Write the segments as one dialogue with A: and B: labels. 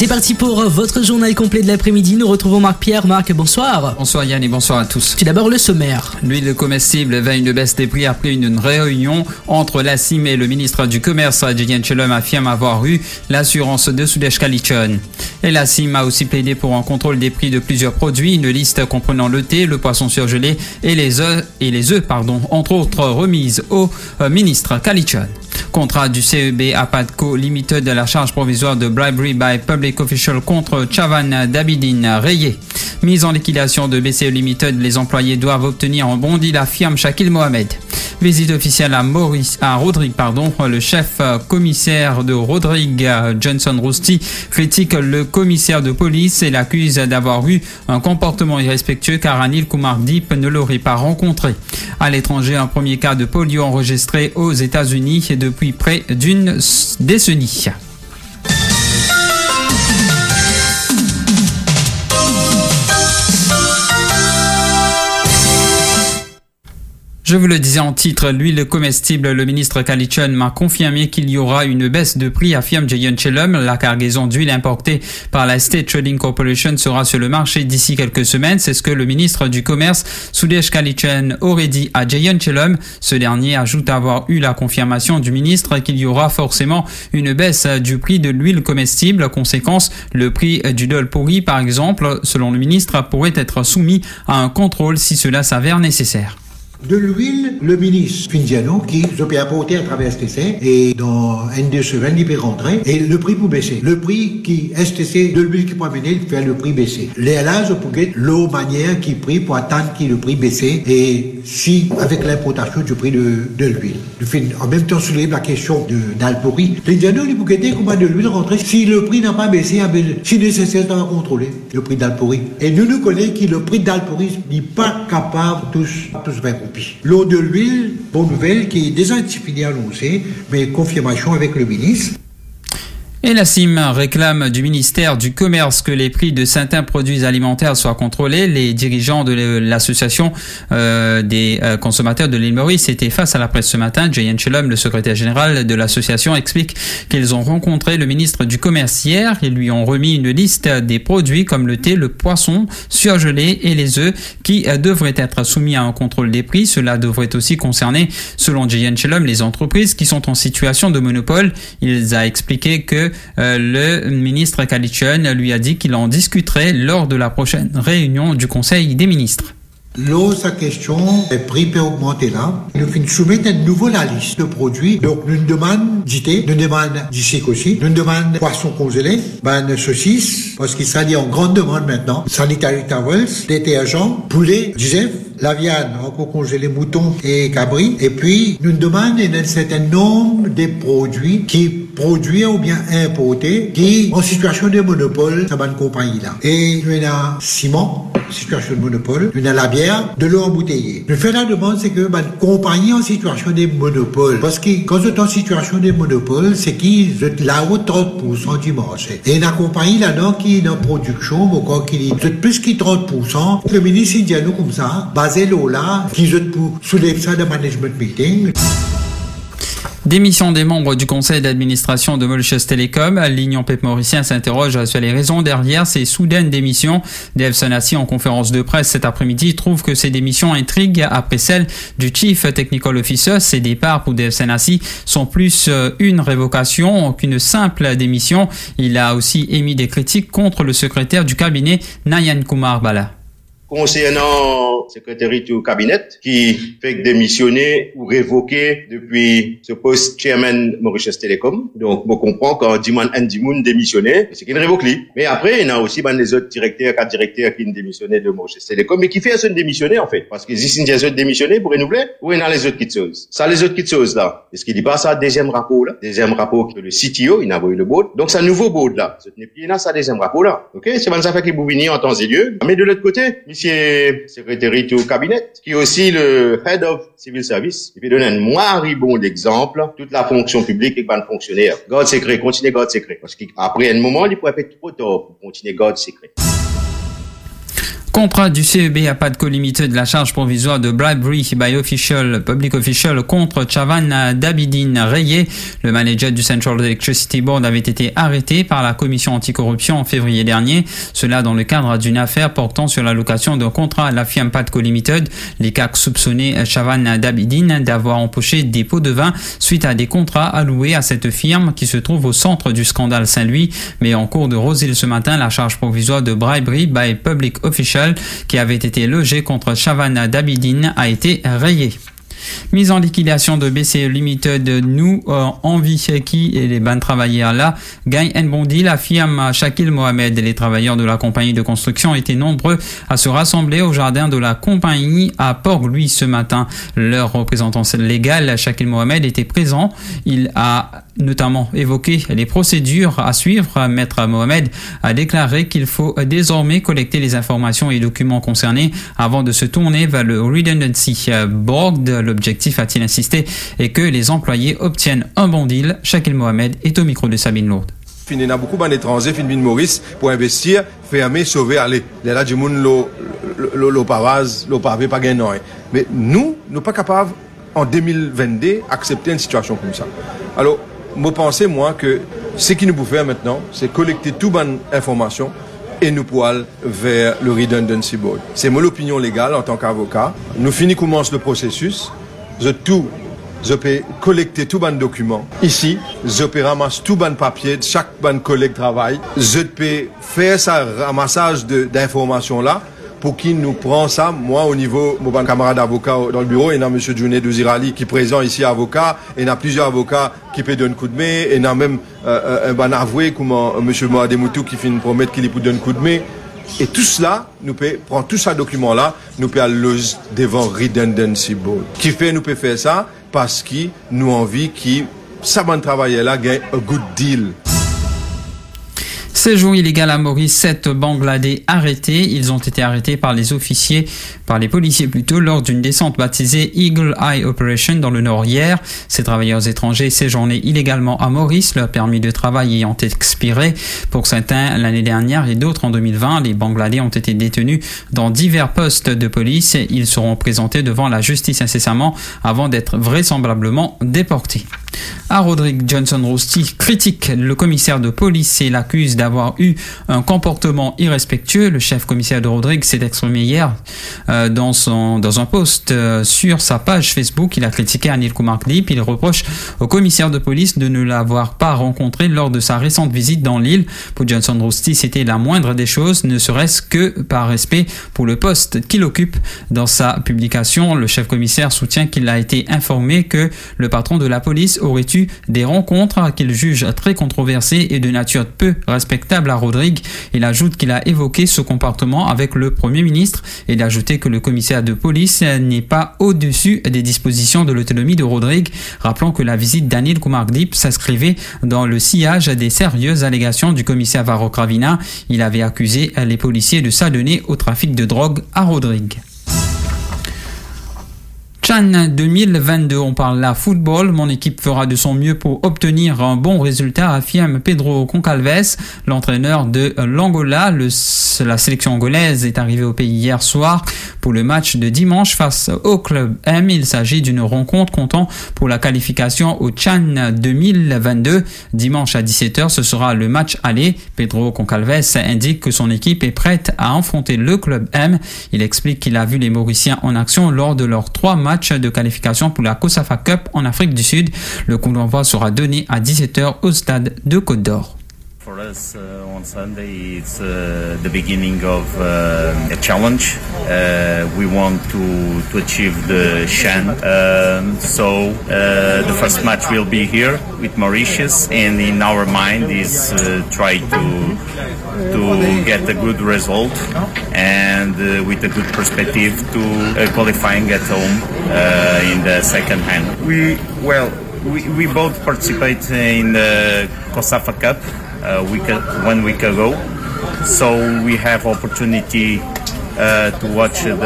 A: C'est parti pour votre journal complet de l'après-midi. Nous retrouvons Marc Pierre. Marc, bonsoir.
B: Bonsoir Yann et bonsoir à tous.
A: Tout d'abord le sommaire.
B: L'huile comestible va une baisse des prix après une réunion entre la CIM et le ministre du Commerce, Julien Chelom, affirme avoir eu l'assurance de Sudesh Kalichon. Et la CIM a aussi plaidé pour un contrôle des prix de plusieurs produits, une liste comprenant le thé, le poisson surgelé et les œufs, et les œufs, pardon, entre autres remises au euh, ministre Kalichon. Contrat du CEB APADCO Limited de la charge provisoire de bribery by public official contre Chavan Dabidin rayé. Mise en liquidation de BCE Limited, les employés doivent obtenir un bon deal, affirme Shakil Mohamed. Visite officielle à Maurice, à Rodrigue, pardon. Le chef commissaire de Rodrigue, Johnson Rusty, critique le commissaire de police et l'accuse d'avoir eu un comportement irrespectueux car Anil Kumar Deep ne l'aurait pas rencontré. À l'étranger, un premier cas de polio enregistré aux États-Unis depuis près d'une décennie. Je vous le disais en titre, l'huile comestible, le ministre Kalichon m'a confirmé qu'il y aura une baisse de prix, affirme Jayon Chelum. La cargaison d'huile importée par la State Trading Corporation sera sur le marché d'ici quelques semaines. C'est ce que le ministre du Commerce, Sudesh Kalichon, aurait dit à Jayon Chelum. Ce dernier ajoute avoir eu la confirmation du ministre qu'il y aura forcément une baisse du prix de l'huile comestible. Conséquence, le prix du dol pourri, par exemple, selon le ministre, pourrait être soumis à un contrôle si cela s'avère nécessaire.
C: De l'huile, le ministre Finziano, qui se peut apporter à travers STC, et dans semaines, il peut rentrer, et le prix pour baisser. Le prix qui STC de l'huile qui peut amener, il fait le prix baisser. Les je pourrais l'eau manière qui prie pour attendre qu'il le prix baisser, et si, avec l'importation du prix de, de l'huile. En même temps, soulève la question de d'Alpori. Finziano, il pourrait dire comment de l'huile rentrer si le prix n'a pas baissé, si nécessaire, de contrôler le prix d'Alpori. Et nous nous connaissons que le prix d'Alpori n'est pas capable tous, tous L'eau de l'huile, bonne nouvelle, qui est déjà annoncée, mais confirmation avec le ministre.
B: Et la CIM réclame du ministère du Commerce que les prix de certains produits alimentaires soient contrôlés. Les dirigeants de l'association euh, des euh, consommateurs de l'île Maurice étaient face à la presse ce matin. Jayan Chelom, le secrétaire général de l'association, explique qu'ils ont rencontré le ministre du Commerce hier. Ils lui ont remis une liste des produits comme le thé, le poisson surgelé et les œufs qui euh, devraient être soumis à un contrôle des prix. Cela devrait aussi concerner, selon Jayan Chelom, les entreprises qui sont en situation de monopole. Il a expliqué que euh, le ministre Kalichon lui a dit qu'il en discuterait lors de la prochaine réunion du Conseil des ministres.
C: Là, sa question, le prix peut augmenter là. Nous soumettre à nouveau la liste de produits. Donc, nous demandons du thé, nous du sucre aussi, nous demandons poisson congelé, ben, saucisses, parce qu'il s'agit en grande demande maintenant, sanitary towels, détergents, poulet, disais, la viande, encore congelé mouton et cabri. Et puis, nous demandons un certain nombre de produits qui produits ou bien importés qui en situation de monopole, ça une compagnie là. Et nous avons ciment, situation de monopole, nous avons la bière, de l'eau embouteillée. Le fait la demande, c'est que une compagnie en situation de monopole, parce que quand êtes en situation de monopole, c'est qu'ils êtes là haut 30% du marché. Et la compagnie là-dedans qui est en production, encore qui dit, plus que 30%, le ministre il dit à nous comme ça, basé là, qui êtes pour soulever ça de management meeting.
B: Démission des membres du conseil d'administration de Mauritius Telecom. L'Union PEP Mauricien s'interroge sur les raisons derrière ces soudaines démissions. Dave Sanassi, en conférence de presse cet après-midi, trouve que ces démissions intriguent après celles du Chief Technical Officer. Ces départs pour Dave Sanassi sont plus euh, une révocation qu'une simple démission. Il a aussi émis des critiques contre le secrétaire du cabinet, Nayan Kumar Bala
D: concernant secrétaire du cabinet qui fait démissionner ou révoquer depuis ce poste chairman Mauritius Telecom. Donc, on comprend quand Diman Ndimoun démissionné, c'est qu'il révoque lui. Mais après, il y a aussi ben, les autres directeurs, quatre directeurs qui ont démissionné de Mauritius Telecom, mais qui fait un démissionner en fait. Parce que si il y a un démissionner pour renouveler, ou il y a les autres qui choses. Ça, les autres qui choses là. Est-ce qu'il dit pas ça, deuxième rapport là? Deuxième rapport que le CTO, il a envoyé le board. Donc, c'est un nouveau board là. Ce n'est plus là, ça, deuxième rapport là. Ok? C'est ça fait qu'il vous en temps et lieu. Mais de l'autre côté, officier secrétaire au cabinet, qui est aussi le head of civil service. Il peut donner un moins d'exemple, toute la fonction publique et pas fonctionnaire. God secret, continuez God secret. Parce qu'après un moment, il pourrait être trop tard pour continuer God secret.
B: Contrat du CEB à pas de la charge provisoire de bribery by official, public official contre Chavan Dabidine Rayé. Le manager du Central Electricity Board avait été arrêté par la commission anticorruption en février dernier. Cela dans le cadre d'une affaire portant sur l'allocation d'un contrat à la firme Patco Limited. Les CAC soupçonnaient Chavan Dabidine d'avoir empoché des pots de vin suite à des contrats alloués à cette firme qui se trouve au centre du scandale Saint-Louis. Mais en cours de Rosille ce matin, la charge provisoire de bribery by public official qui avait été logé contre Shavana Dabidine a été rayé. Mise en liquidation de BCE Limited, nous, euh, envie qui et les bandes travailleurs là, gagnent un bon deal, affirme Shakil Mohamed. Les travailleurs de la compagnie de construction étaient nombreux à se rassembler au jardin de la compagnie à Port-Louis ce matin. Leur représentant légal, Shakil Mohamed, était présent. Il a notamment évoqué les procédures à suivre. Maître Mohamed a déclaré qu'il faut désormais collecter les informations et documents concernés avant de se tourner vers le Redundancy Board. L'objectif, a-t-il insisté, est que les employés obtiennent un bon deal. Shakil Mohamed est au micro de Sabine Lourde.
E: Il y a beaucoup d'étrangers qui viennent Maurice pour investir, fermer, sauver, aller. Y a du monde qui pavé, pas gagné. Mais nous, nous sommes pas capables, en 2022, d'accepter une situation comme ça. Alors, je pense, moi, que ce qu'il nous faut faire maintenant, c'est collecter toute bonne information et nous poils vers le Redundancy Board. C'est mon opinion légale en tant qu'avocat. Nous finissons, commence le processus. Je tout, je peux collecter tout bon document. Ici, je peux ramasser tout bon papier de chaque bon collègue travail. Je peux faire ça ramassage d'informations là pour qui nous prend ça. Moi, au niveau, mon camarade avocat dans le bureau, il y a M. Djouné Douzirali qui est présent ici, avocat, et il y a plusieurs avocats qui peuvent donner un coup de main, et il y a même euh, euh, un bon avoué comme euh, M. Moademoutou qui fait une promesse qu'il peut donner un coup de main. Et tout cela, nous peut prendre tout ce document-là, nous peut aller devant Redundancy Board. Qui fait, nous peut faire ça parce qu'il nous envie qui, ça va travailler là, gagne un good deal.
B: Séjour illégal à Maurice, sept Bangladais arrêtés. Ils ont été arrêtés par les officiers, par les policiers plutôt, lors d'une descente baptisée Eagle Eye Operation dans le nord hier. Ces travailleurs étrangers séjournaient illégalement à Maurice, leur permis de travail ayant expiré pour certains l'année dernière et d'autres en 2020. Les Bangladais ont été détenus dans divers postes de police. Ils seront présentés devant la justice incessamment avant d'être vraisemblablement déportés. À Rodrigue Johnson Rosti critique le commissaire de police et l'accuse d'avoir eu un comportement irrespectueux. Le chef commissaire de Rodrigue s'est exprimé hier euh, dans, son, dans un post euh, sur sa page Facebook. Il a critiqué Anil Kumar Klip. Il reproche au commissaire de police de ne l'avoir pas rencontré lors de sa récente visite dans l'île. Pour Johnson Rosti, c'était la moindre des choses, ne serait-ce que par respect pour le poste qu'il occupe. Dans sa publication, le chef commissaire soutient qu'il a été informé que le patron de la police aurait eu des rencontres qu'il juge très controversées et de nature peu respectable à Rodrigue? Il ajoute qu'il a évoqué ce comportement avec le Premier ministre et ajouté que le commissaire de police n'est pas au-dessus des dispositions de l'autonomie de Rodrigue, rappelant que la visite d'Anil Kumardip s'inscrivait dans le sillage des sérieuses allégations du commissaire Varro Kravina. Il avait accusé les policiers de s'adonner au trafic de drogue à Rodrigue. Chan 2022, on parle là football. Mon équipe fera de son mieux pour obtenir un bon résultat, affirme Pedro Concalves, l'entraîneur de l'Angola. la sélection angolaise est arrivée au pays hier soir pour le match de dimanche face au club M. Il s'agit d'une rencontre comptant pour la qualification au Chan 2022. Dimanche à 17h, ce sera le match aller. Pedro Concalves indique que son équipe est prête à affronter le club M. Il explique qu'il a vu les Mauriciens en action lors de leurs trois matchs de qualification pour la COSAFA Cup en Afrique du Sud. Le coup d'envoi sera donné à 17h au stade de Côte d'Or.
F: For us uh, on Sunday, it's uh, the beginning of uh, a challenge. Uh, we want to, to achieve the Shan. Um, so uh, the first match will be here with Mauritius, and in our mind is uh, try to to get a good result and with a good perspective to qualifying at home in the second hand. We well. We, we both participate in the COSAFA Cup uh, week, one week ago. So we have opportunity uh, to watch the,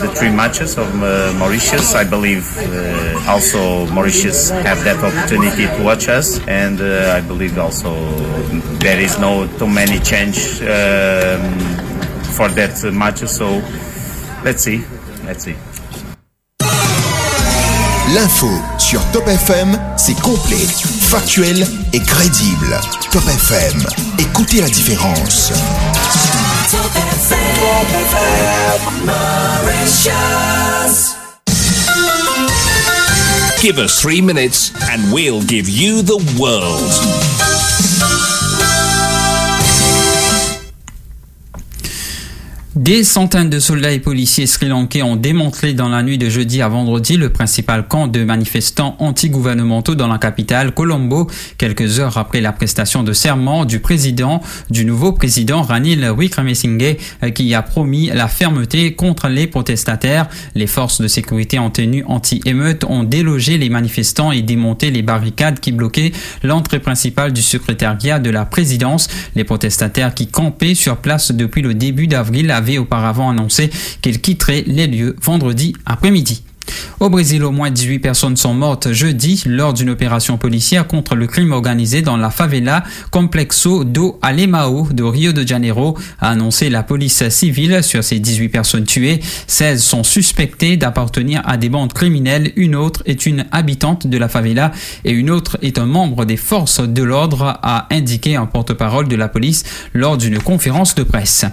F: the three matches of uh, Mauritius. I believe uh, also Mauritius have that opportunity to watch us, and uh, I believe also there is no too many change um, for that match. So let's see, let's see.
G: L'info sur Top FM, c'est complet, factuel et crédible. Top FM, écoutez la différence. Top FM,
H: Give us three minutes and we'll give you the world.
B: Des centaines de soldats et policiers sri-lankais ont démantelé dans la nuit de jeudi à vendredi le principal camp de manifestants anti-gouvernementaux dans la capitale, Colombo, quelques heures après la prestation de serment du président, du nouveau président Ranil Wickremesinghe, qui a promis la fermeté contre les protestataires. Les forces de sécurité en tenue anti-émeute ont délogé les manifestants et démonté les barricades qui bloquaient l'entrée principale du secrétariat de la présidence. Les protestataires qui campaient sur place depuis le début d'avril auparavant annoncé qu'il quitterait les lieux vendredi après-midi. Au Brésil, au moins 18 personnes sont mortes jeudi lors d'une opération policière contre le crime organisé dans la favela Complexo do Alemao de Rio de Janeiro, a annoncé la police civile. Sur ces 18 personnes tuées, 16 sont suspectées d'appartenir à des bandes criminelles. Une autre est une habitante de la favela et une autre est un membre des forces de l'ordre, a indiqué un porte-parole de la police lors d'une conférence de presse.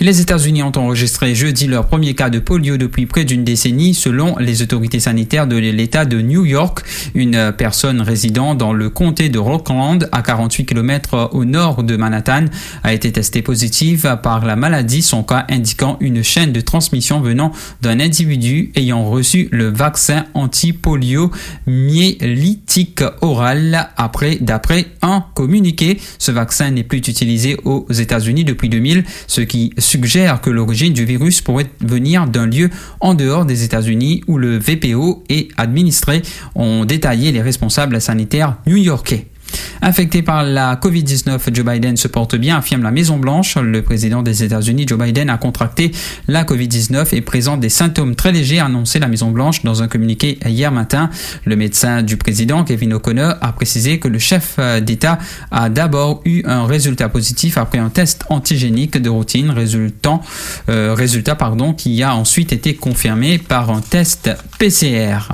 B: Les États-Unis ont enregistré jeudi leur premier cas de polio depuis près d'une décennie, selon les autorités sanitaires de l'État de New York. Une personne résidant dans le comté de Rockland, à 48 km au nord de Manhattan, a été testée positive par la maladie, son cas indiquant une chaîne de transmission venant d'un individu ayant reçu le vaccin anti-polio myélitique oral après, d'après un communiqué. Ce vaccin n'est plus utilisé aux États-Unis depuis 2000, ce qui suggère que l'origine du virus pourrait venir d'un lieu en dehors des États-Unis où le VPO est administré, ont détaillé les responsables sanitaires new-yorkais. Infecté par la Covid-19, Joe Biden se porte bien, affirme la Maison-Blanche. Le président des États-Unis, Joe Biden, a contracté la Covid-19 et présente des symptômes très légers, a annoncé la Maison-Blanche dans un communiqué hier matin. Le médecin du président, Kevin O'Connor, a précisé que le chef d'État a d'abord eu un résultat positif après un test antigénique de routine, résultant, euh, résultat qui a ensuite été confirmé par un test PCR.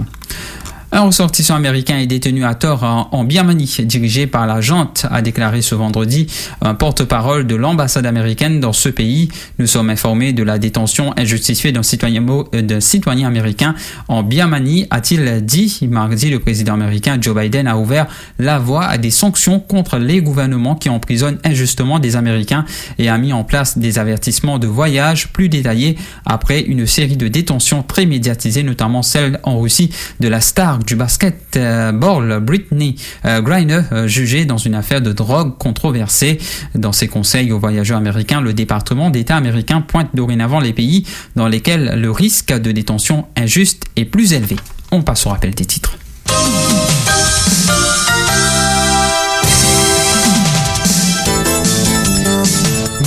B: Un ressortissant américain est détenu à tort en Birmanie, dirigé par la junte, a déclaré ce vendredi un porte-parole de l'ambassade américaine dans ce pays. Nous sommes informés de la détention injustifiée d'un citoyen, d'un citoyen américain en Birmanie, a-t-il dit. Mardi, le président américain Joe Biden a ouvert la voie à des sanctions contre les gouvernements qui emprisonnent injustement des Américains et a mis en place des avertissements de voyage plus détaillés après une série de détentions très médiatisées, notamment celle en Russie de la star du basketball Britney euh, Griner, euh, jugée dans une affaire de drogue controversée. Dans ses conseils aux voyageurs américains, le département d'État américain pointe dorénavant les pays dans lesquels le risque de détention injuste est plus élevé. On passe au rappel des titres.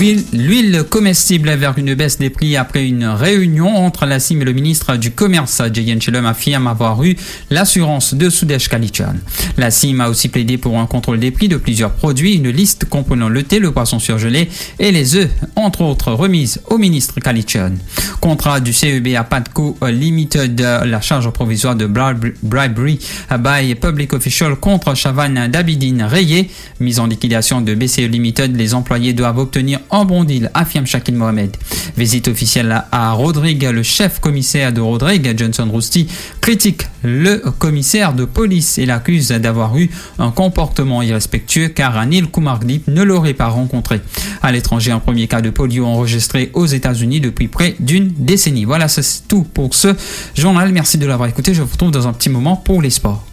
B: L'huile comestible vers une baisse des prix après une réunion entre la CIM et le ministre du Commerce, Jayen Chelum, affirme avoir eu l'assurance de Sudesh Kalichan. La CIM a aussi plaidé pour un contrôle des prix de plusieurs produits, une liste comprenant le thé, le poisson surgelé et les œufs, entre autres remises au ministre Kalichan. Contrat du CEB à Patco Limited, la charge provisoire de bribery by public official contre Chavan Dabidine rayé. Mise en liquidation de BCE Limited, les employés doivent obtenir en bon affirme Shakil Mohamed. Visite officielle à Rodrigue, le chef commissaire de Rodrigue, Johnson Rusty, critique le commissaire de police et l'accuse d'avoir eu un comportement irrespectueux car Anil Kumardip ne l'aurait pas rencontré. À l'étranger, un premier cas de polio enregistré aux États-Unis depuis près d'une décennie. Voilà, c'est tout pour ce journal. Merci de l'avoir écouté. Je vous retrouve dans un petit moment pour les sports.